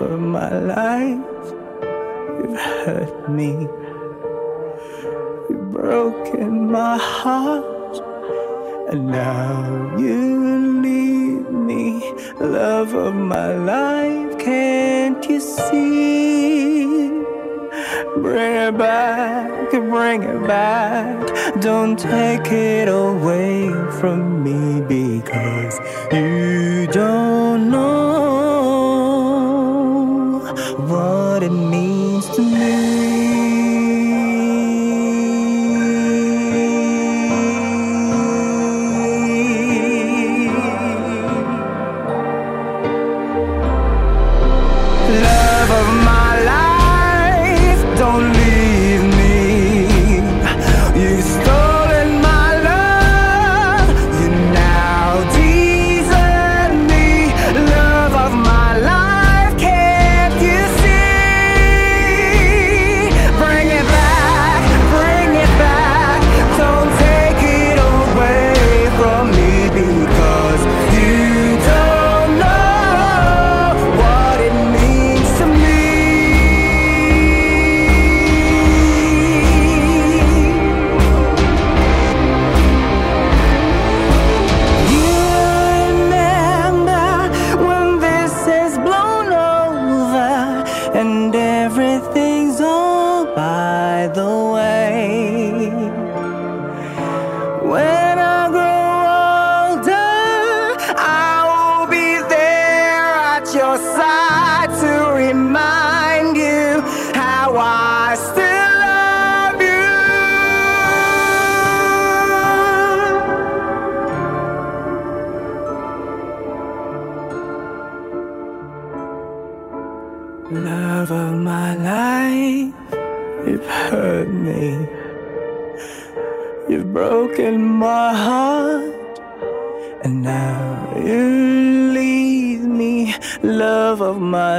over my life. You've hurt me. You've broken my heart. And now you leave me. Love of my life, can't you see? Bring it back, bring it back. Don't take it away from me because you don't.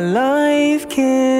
life can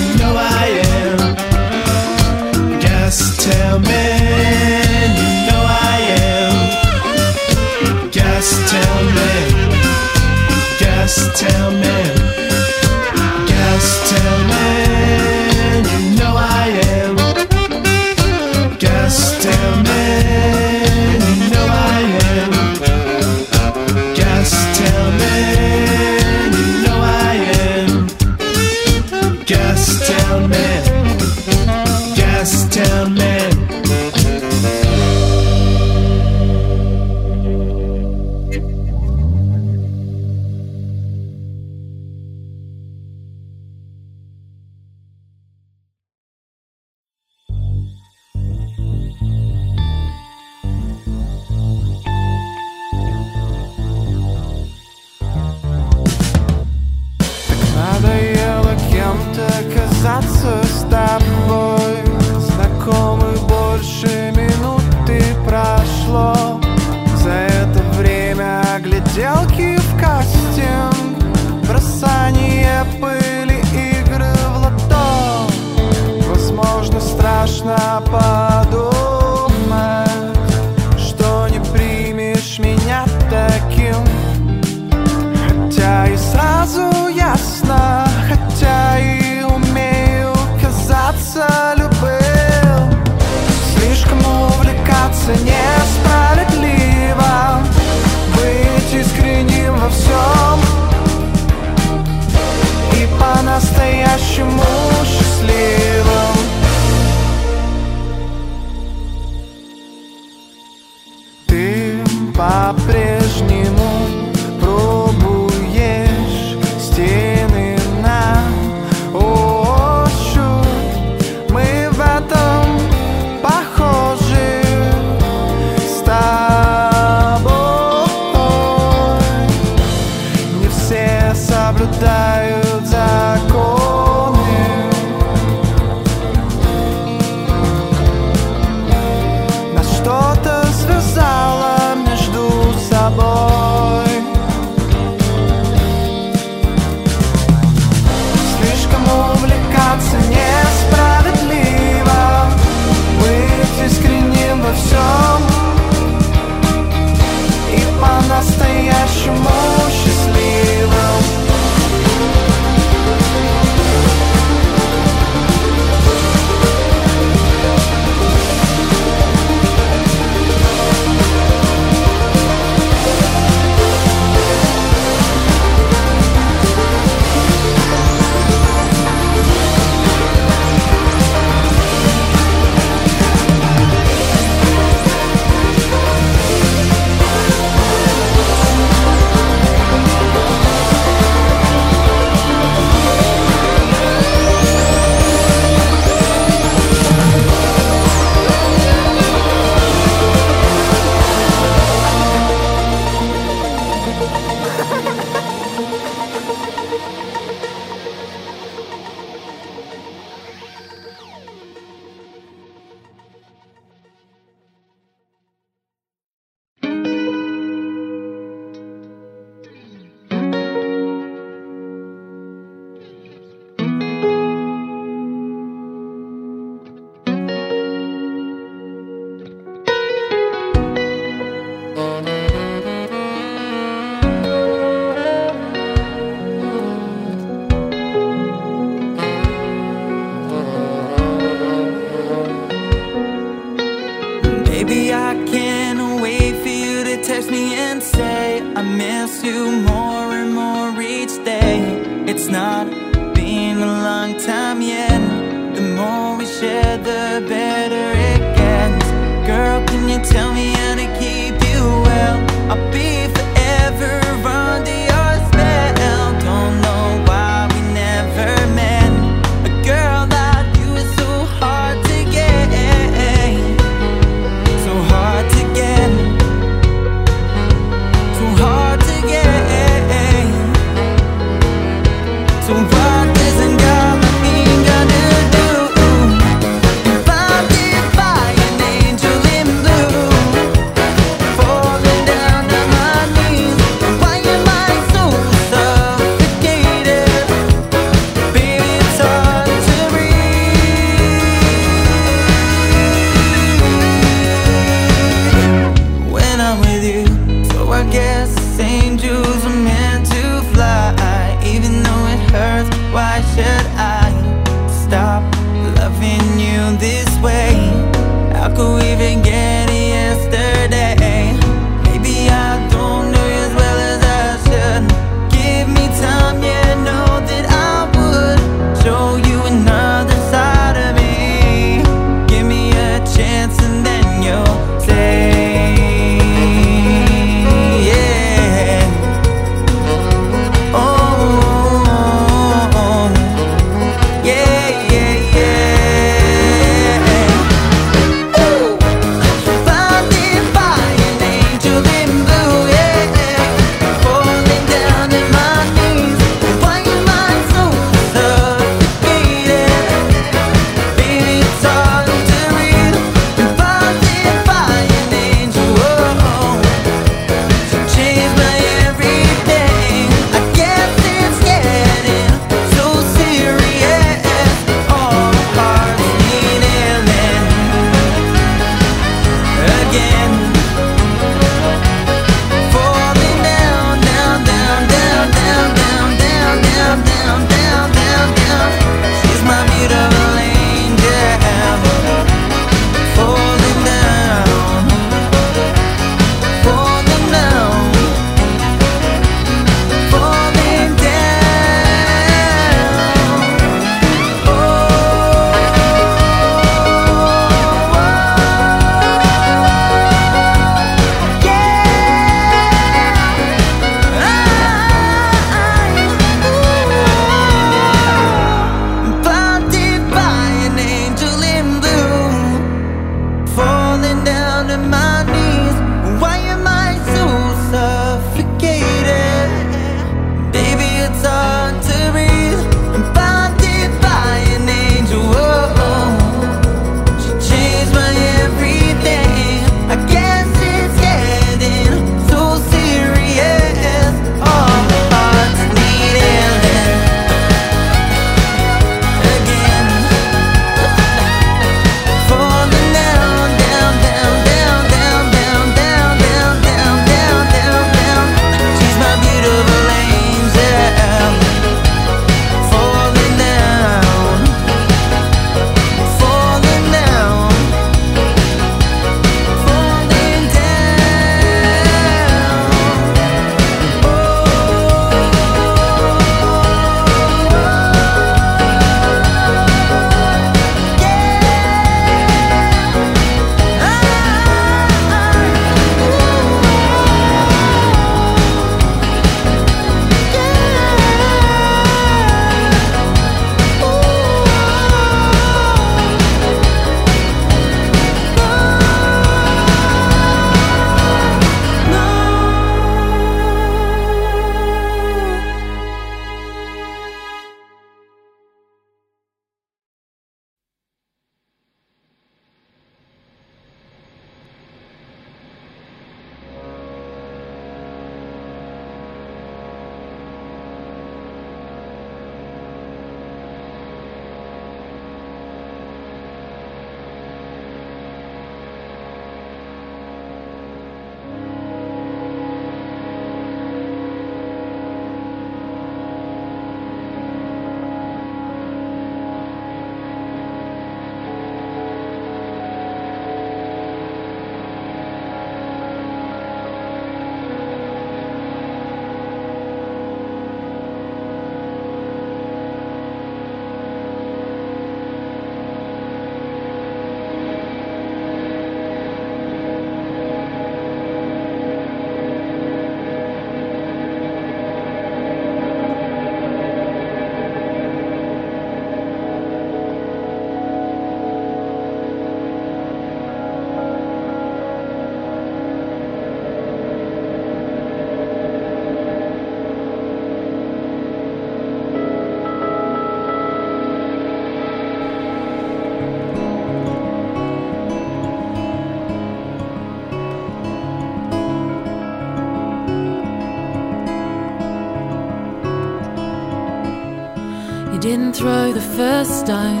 first time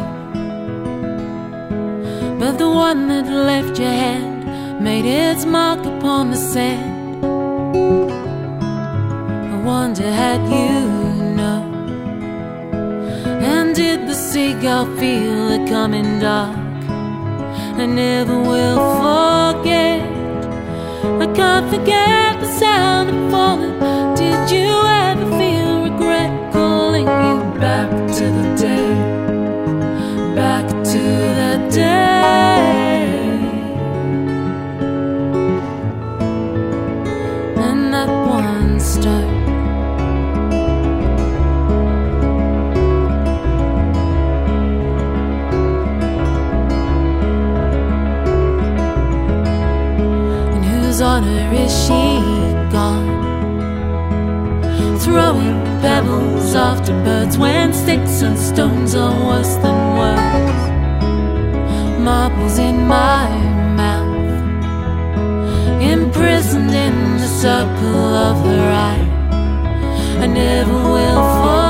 water is she gone? Throwing pebbles after birds when sticks and stones are worse than words. Marbles in my mouth, imprisoned in the circle of her eye. I never will fall.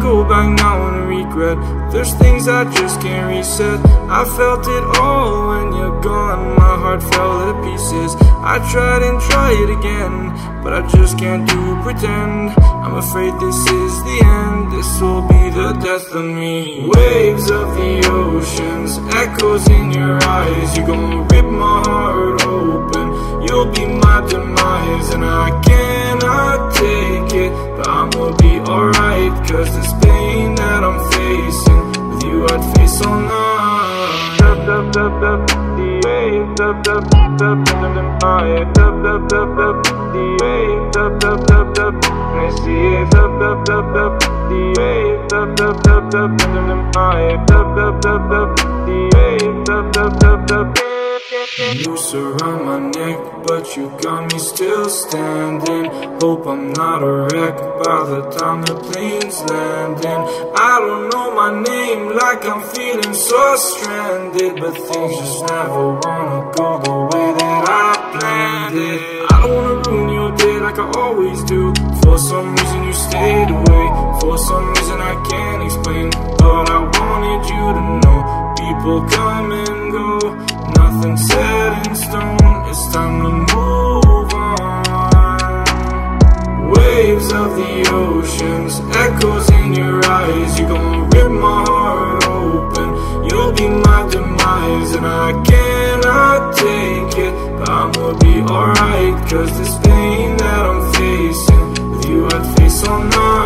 Go back now and regret. There's things I just can't reset. I felt it all when you're gone. My heart fell to pieces. I tried and tried again, but I just can't do pretend. I'm afraid this is the end. This will be the death of me. Waves of the oceans, echoes in your eyes. You're gonna rip my heart open. You'll be my demise, and I cannot take it But I'm gonna be alright Cause this pain that I'm facing With you I'd face all night Dub, dub, dub, dub, the wave Dub, dub, dub, dub, dub, high Dub, dub, dub, dub, the wave Dub, dub, dub, dub, and I see it Dub, dub, dub, dub, the wave Dub, dub, dub, dub, dub, dub, high Dub, dub, dub, dub, the wave Dub, dub, dub, dub, Noose around my neck, but you got me still standing. Hope I'm not a wreck by the time the plane's landing. I don't know my name, like I'm feeling so stranded, but things just never wanna go the way that I planned it. I don't wanna ruin your day like I always do. For some reason you stayed away. For some reason I can't explain, but I wanted you to know. People come and go, nothing set in stone. It's time to move on. Waves of the oceans, echoes in your eyes. You're gonna rip my heart open. You'll be my demise, and I cannot take it. But I'ma be alright, cause this pain that I'm facing, with you I'd face all night.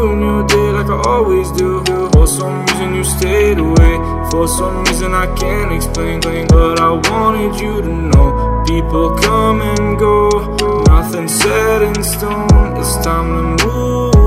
ruin your day like I always do. For some reason you stayed away. For some reason I can't explain, but I wanted you to know. People come and go, nothing set in stone. It's time to move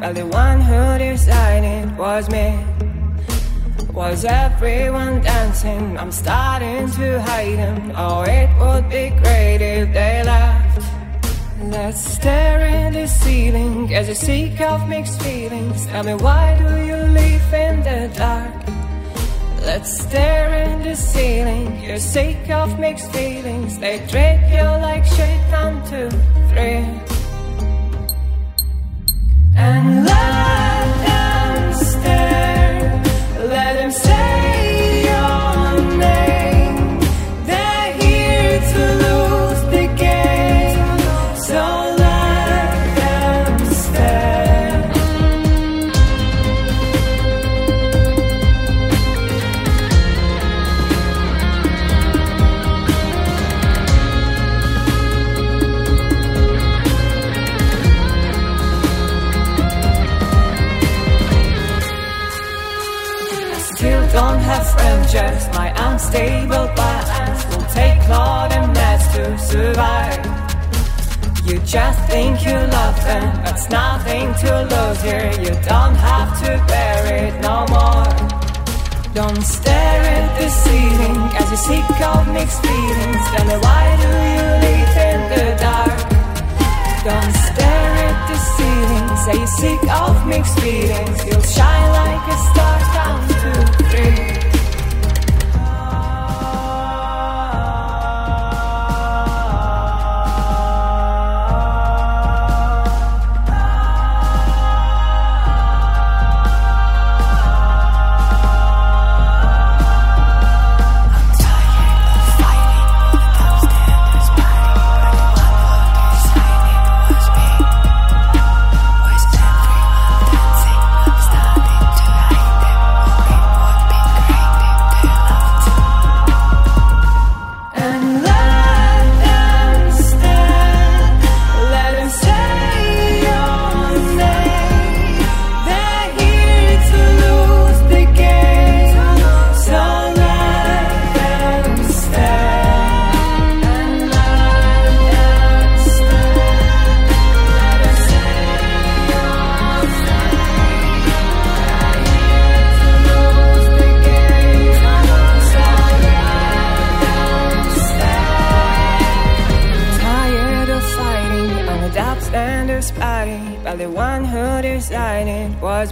but the one who decided was me. Was everyone dancing? I'm starting to hide them. Oh, it would be great if they left. Let's stare at the ceiling as you seek of mixed feelings. Tell me why do you live in the dark? Let's stare at the ceiling. You're sick of mixed feelings. They treat you like shit. One, two, three. And let them stare. Let them say Unstable balance will take more than meds to survive. You just think you love them, but it's nothing to lose here. You don't have to bear it no more. Don't stare at the ceiling as you seek out mixed feelings. Me why do you live in the dark? Don't stare at the ceiling. Say you seek out mixed feelings. You'll shine like a star. Count two, three.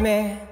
Me.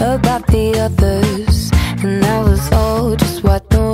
about the others, and that was all just what the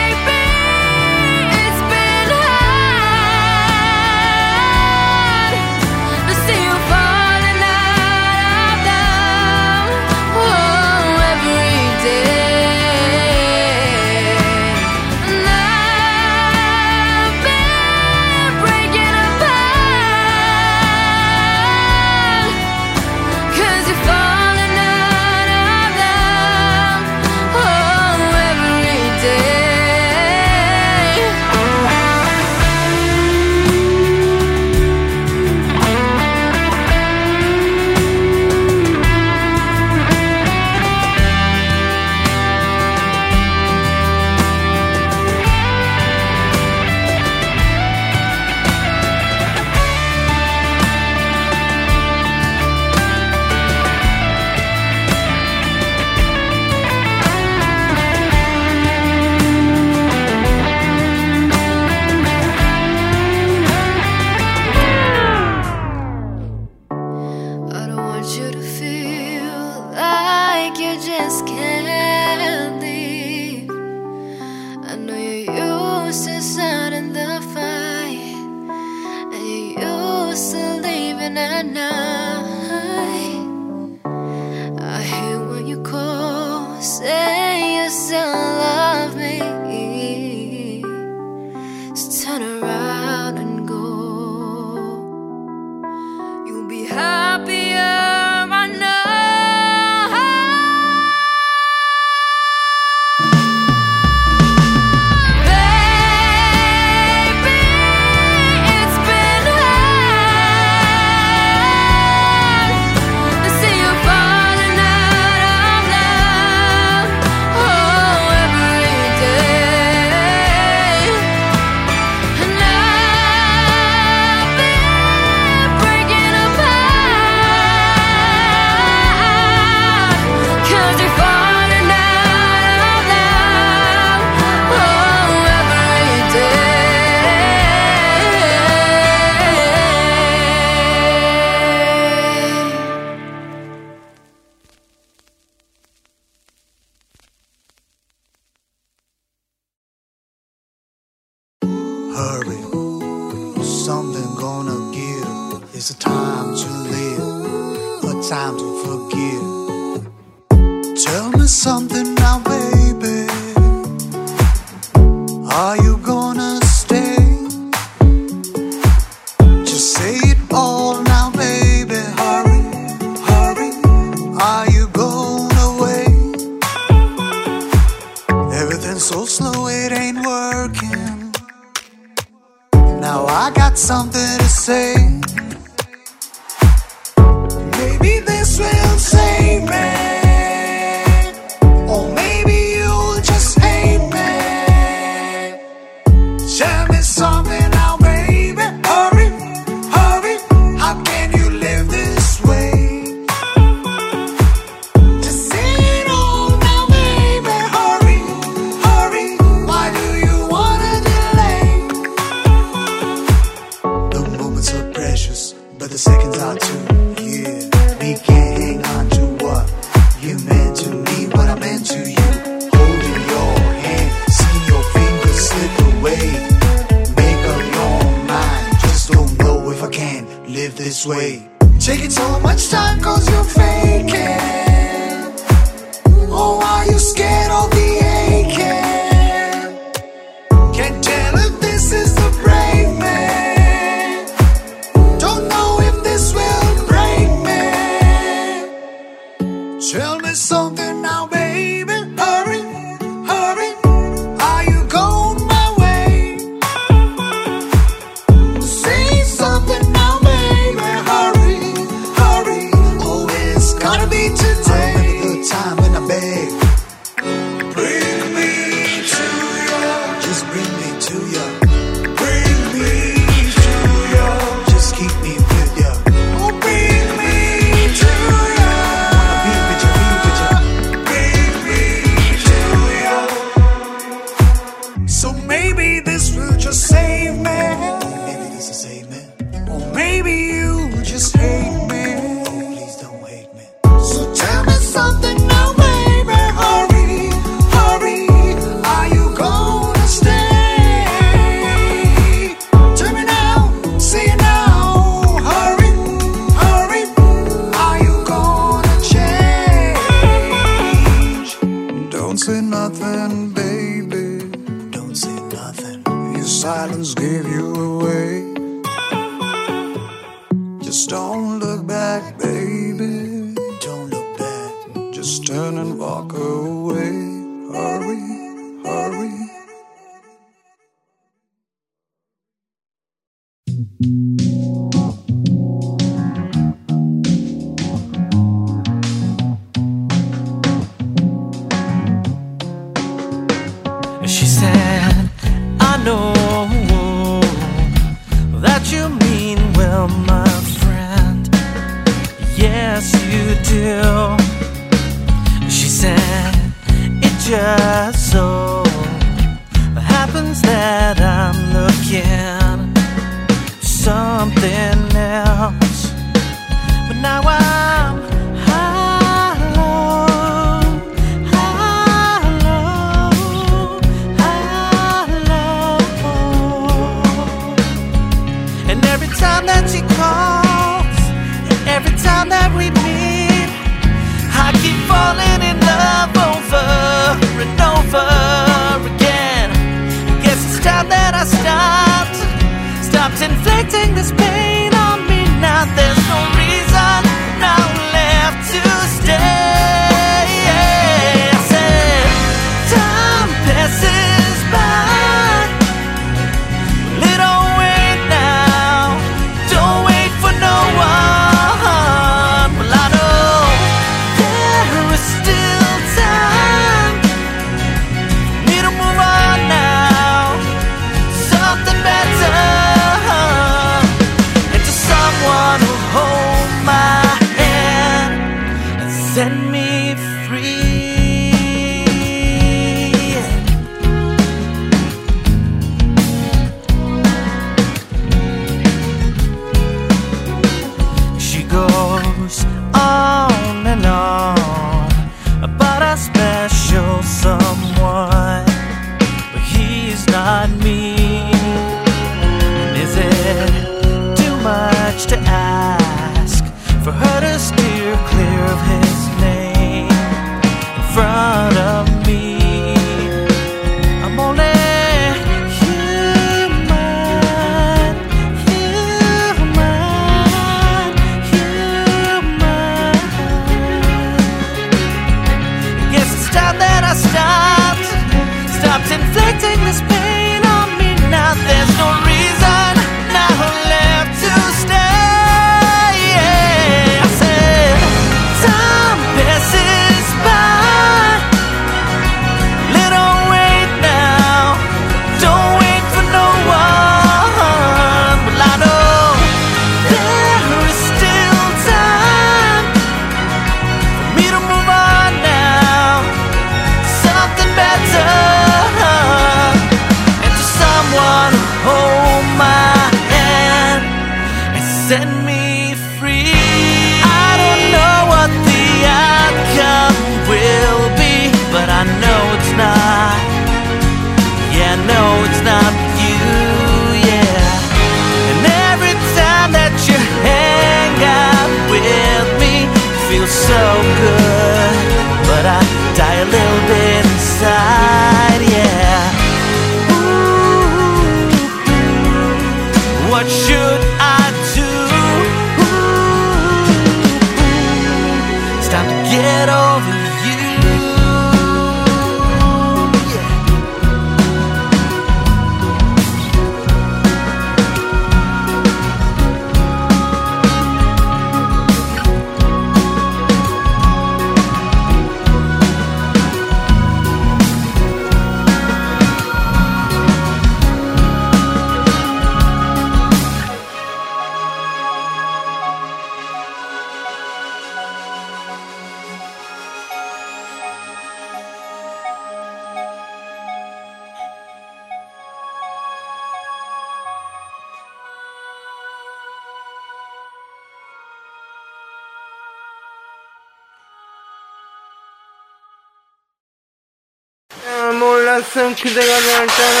dun, dun.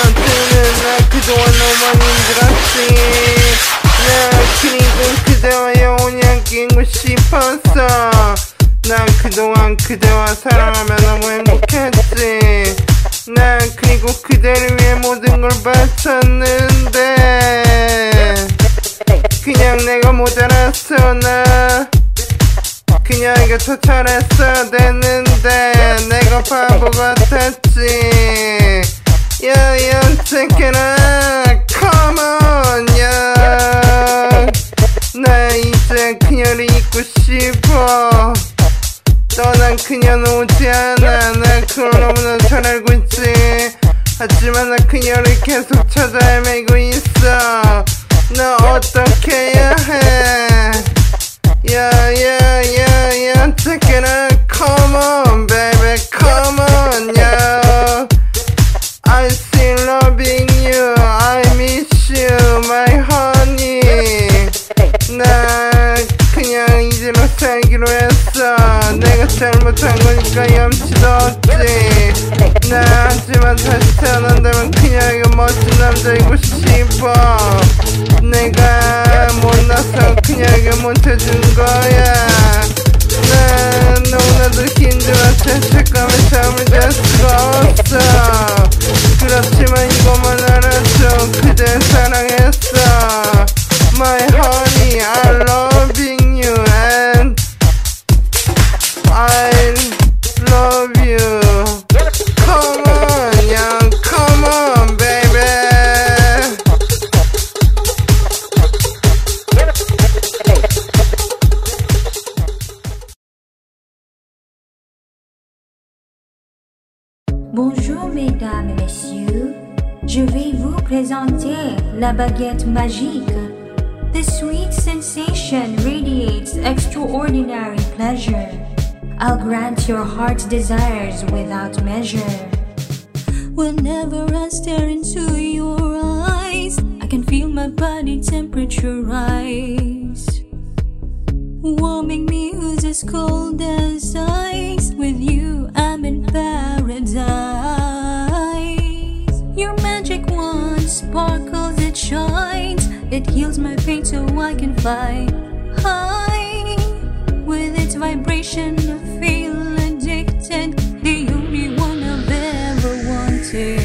Bonjour mesdames et messieurs, je vais vous présenter la baguette magique. The sweet sensation radiates extraordinary pleasure. I'll grant your heart's desires without measure. Whenever I stare into your eyes, I can feel my body temperature rise. Warming me who's as cold as ice. With you, I'm in paradise dies. Your magic wand sparkles, it shines. It heals my pain so I can fly high. With its vibration, I feel addicted. The only one I've ever wanted.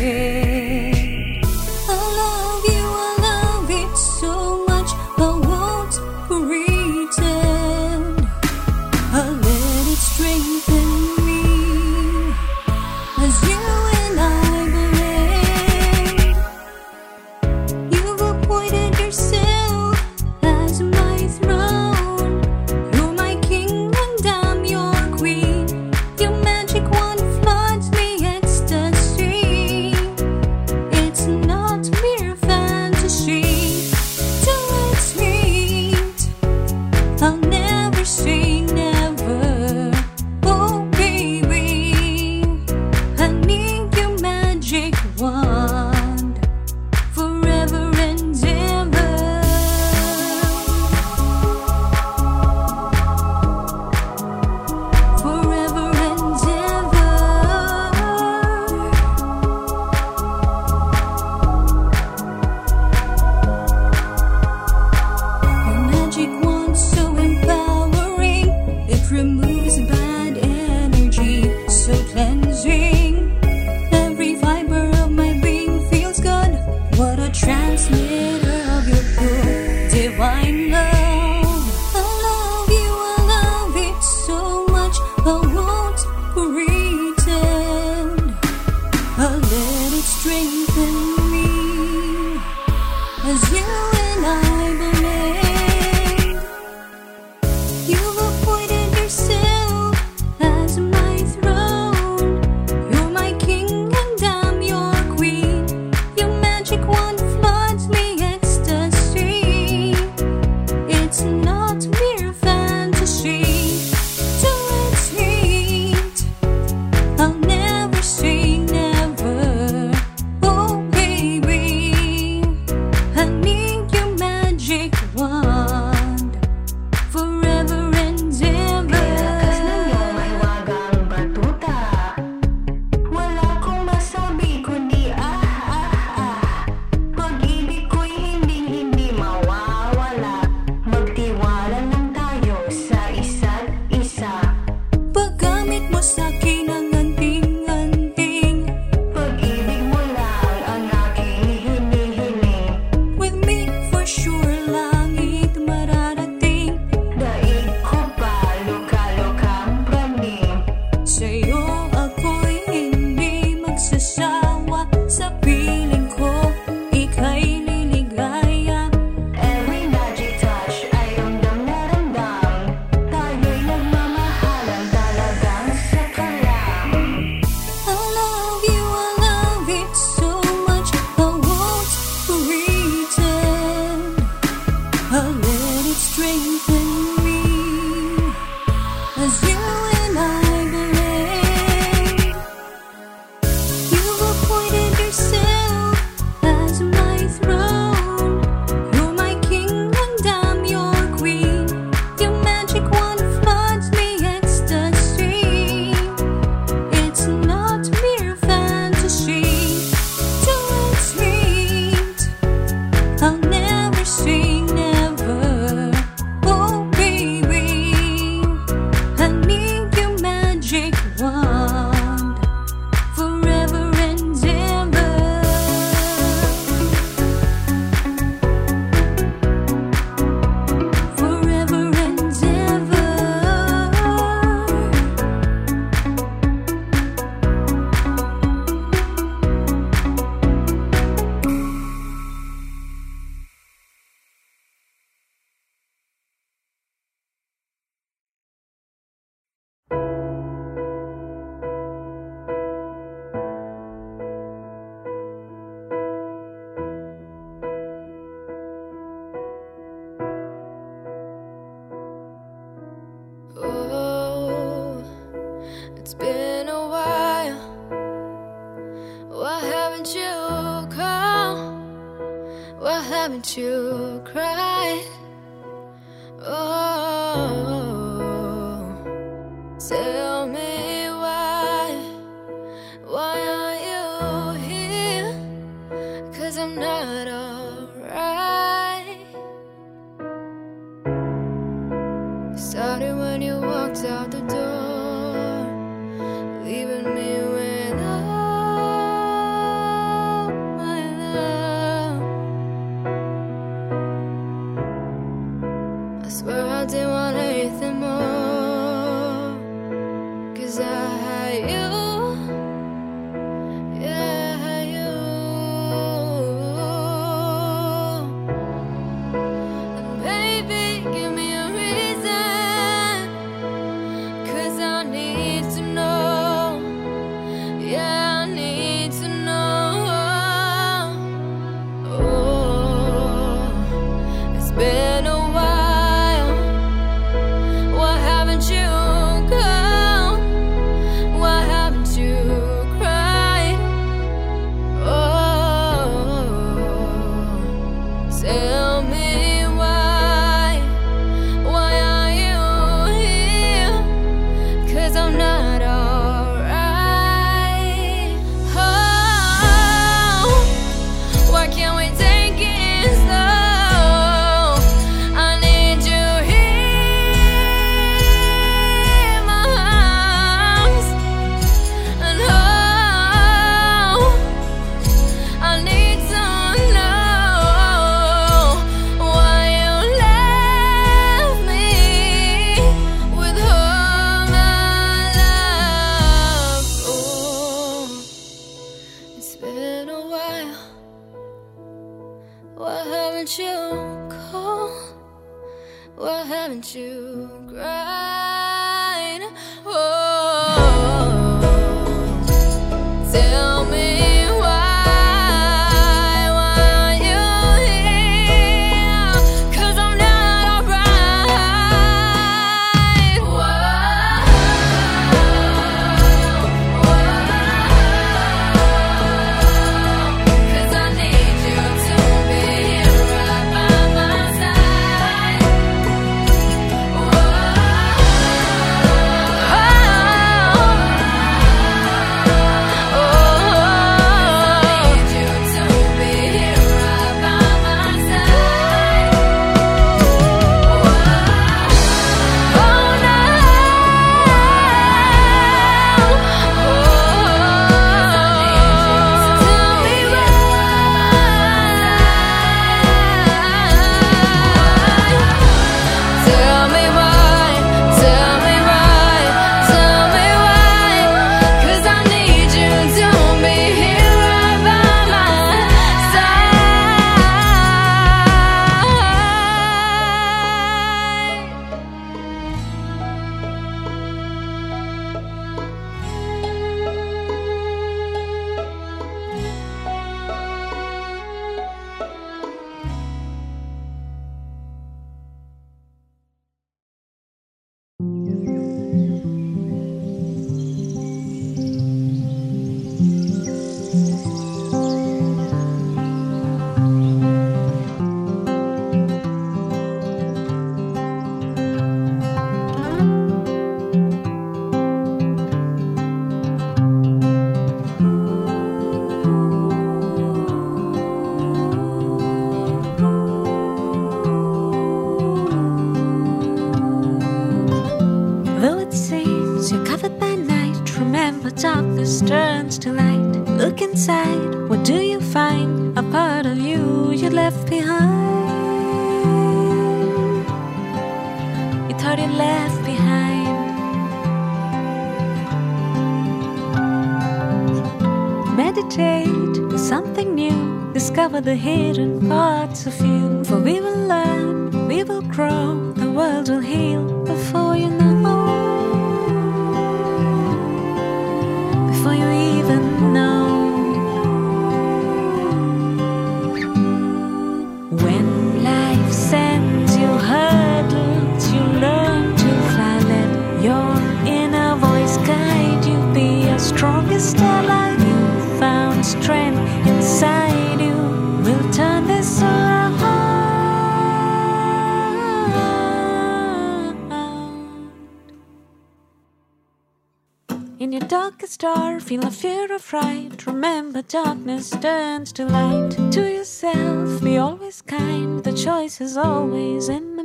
Fright. Remember, darkness turns to light. To yourself, be always kind. The choice is always in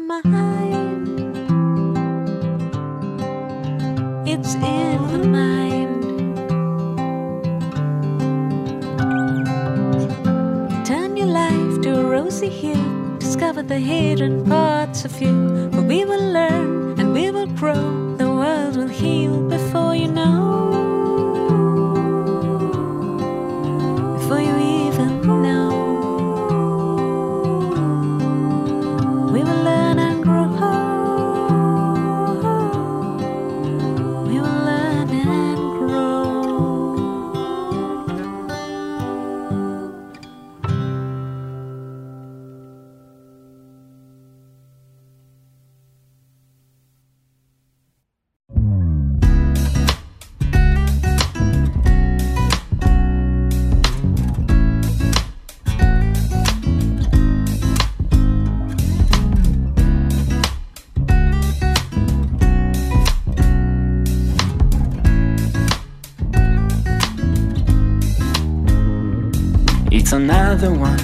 Another one.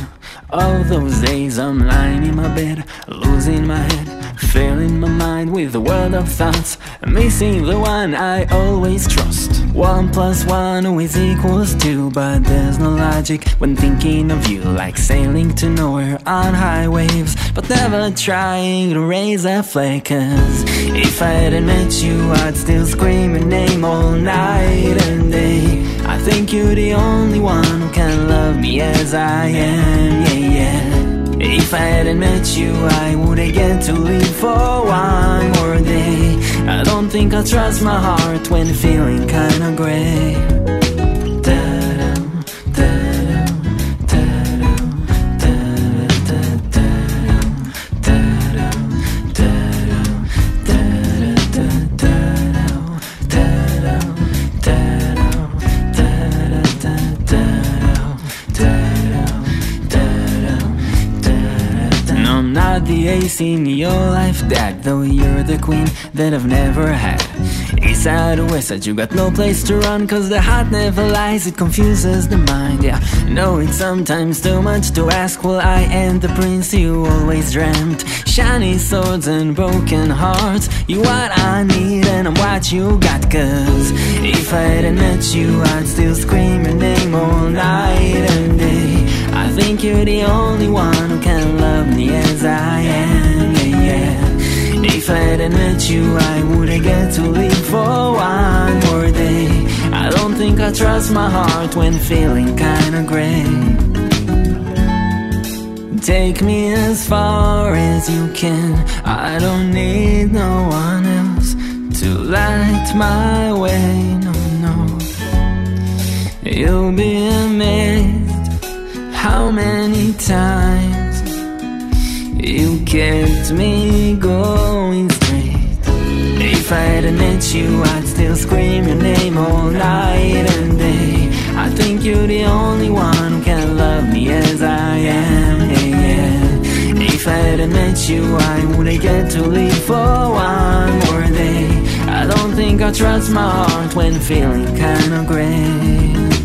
Of those days I'm lying in my bed, losing my head, filling my mind with a world of thoughts, missing the one I always trust. One plus one always equals two, but there's no logic when thinking of you, like sailing to nowhere on high waves, but never trying to raise a flag. Cause if I hadn't met you, I'd still scream your name all night and day. I think you're the only one who can love me as I am, yeah. If I hadn't met you, I wouldn't get to live for one more day. I don't think I trust my heart when feeling kinda gray. In your life, Dad. Though you're the queen that I've never had. East side or west side, you got no place to run. Cause the heart never lies, it confuses the mind. Yeah, no, it's sometimes too much to ask. Well, I am the prince you always dreamt. Shiny swords and broken hearts. You what I need, and I'm what you got. Cause if I hadn't met you, I'd still scream your name all night and day. I think you're the only one who can love me as I am. If I hadn't met you, I wouldn't get to live for one more day. I don't think I trust my heart when feeling kinda gray. Take me as far as you can. I don't need no one else to light my way, no, no. You'll be amazed how many times you kept me going straight. If I hadn't met you, I'd still scream your name all night and day. I think you're the only one who can love me as I am, yeah, yeah. If I hadn't met you, I wouldn't get to live for one more day. I don't think I trust my heart when feeling kinda gray.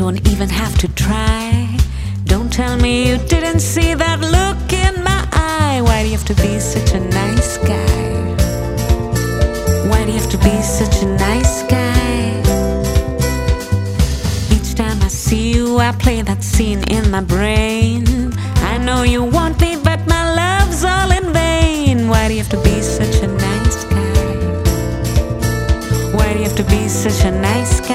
don't even have to try. Don't tell me you didn't see that look in my eye. Why do you have to be such a nice guy? Why do you have to be such a nice guy? Each time I see you, I play that scene in my brain. I know you want me, but my love's all in vain. Why do you have to be such a nice guy? Why do you have to be such a nice guy?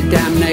To damnation.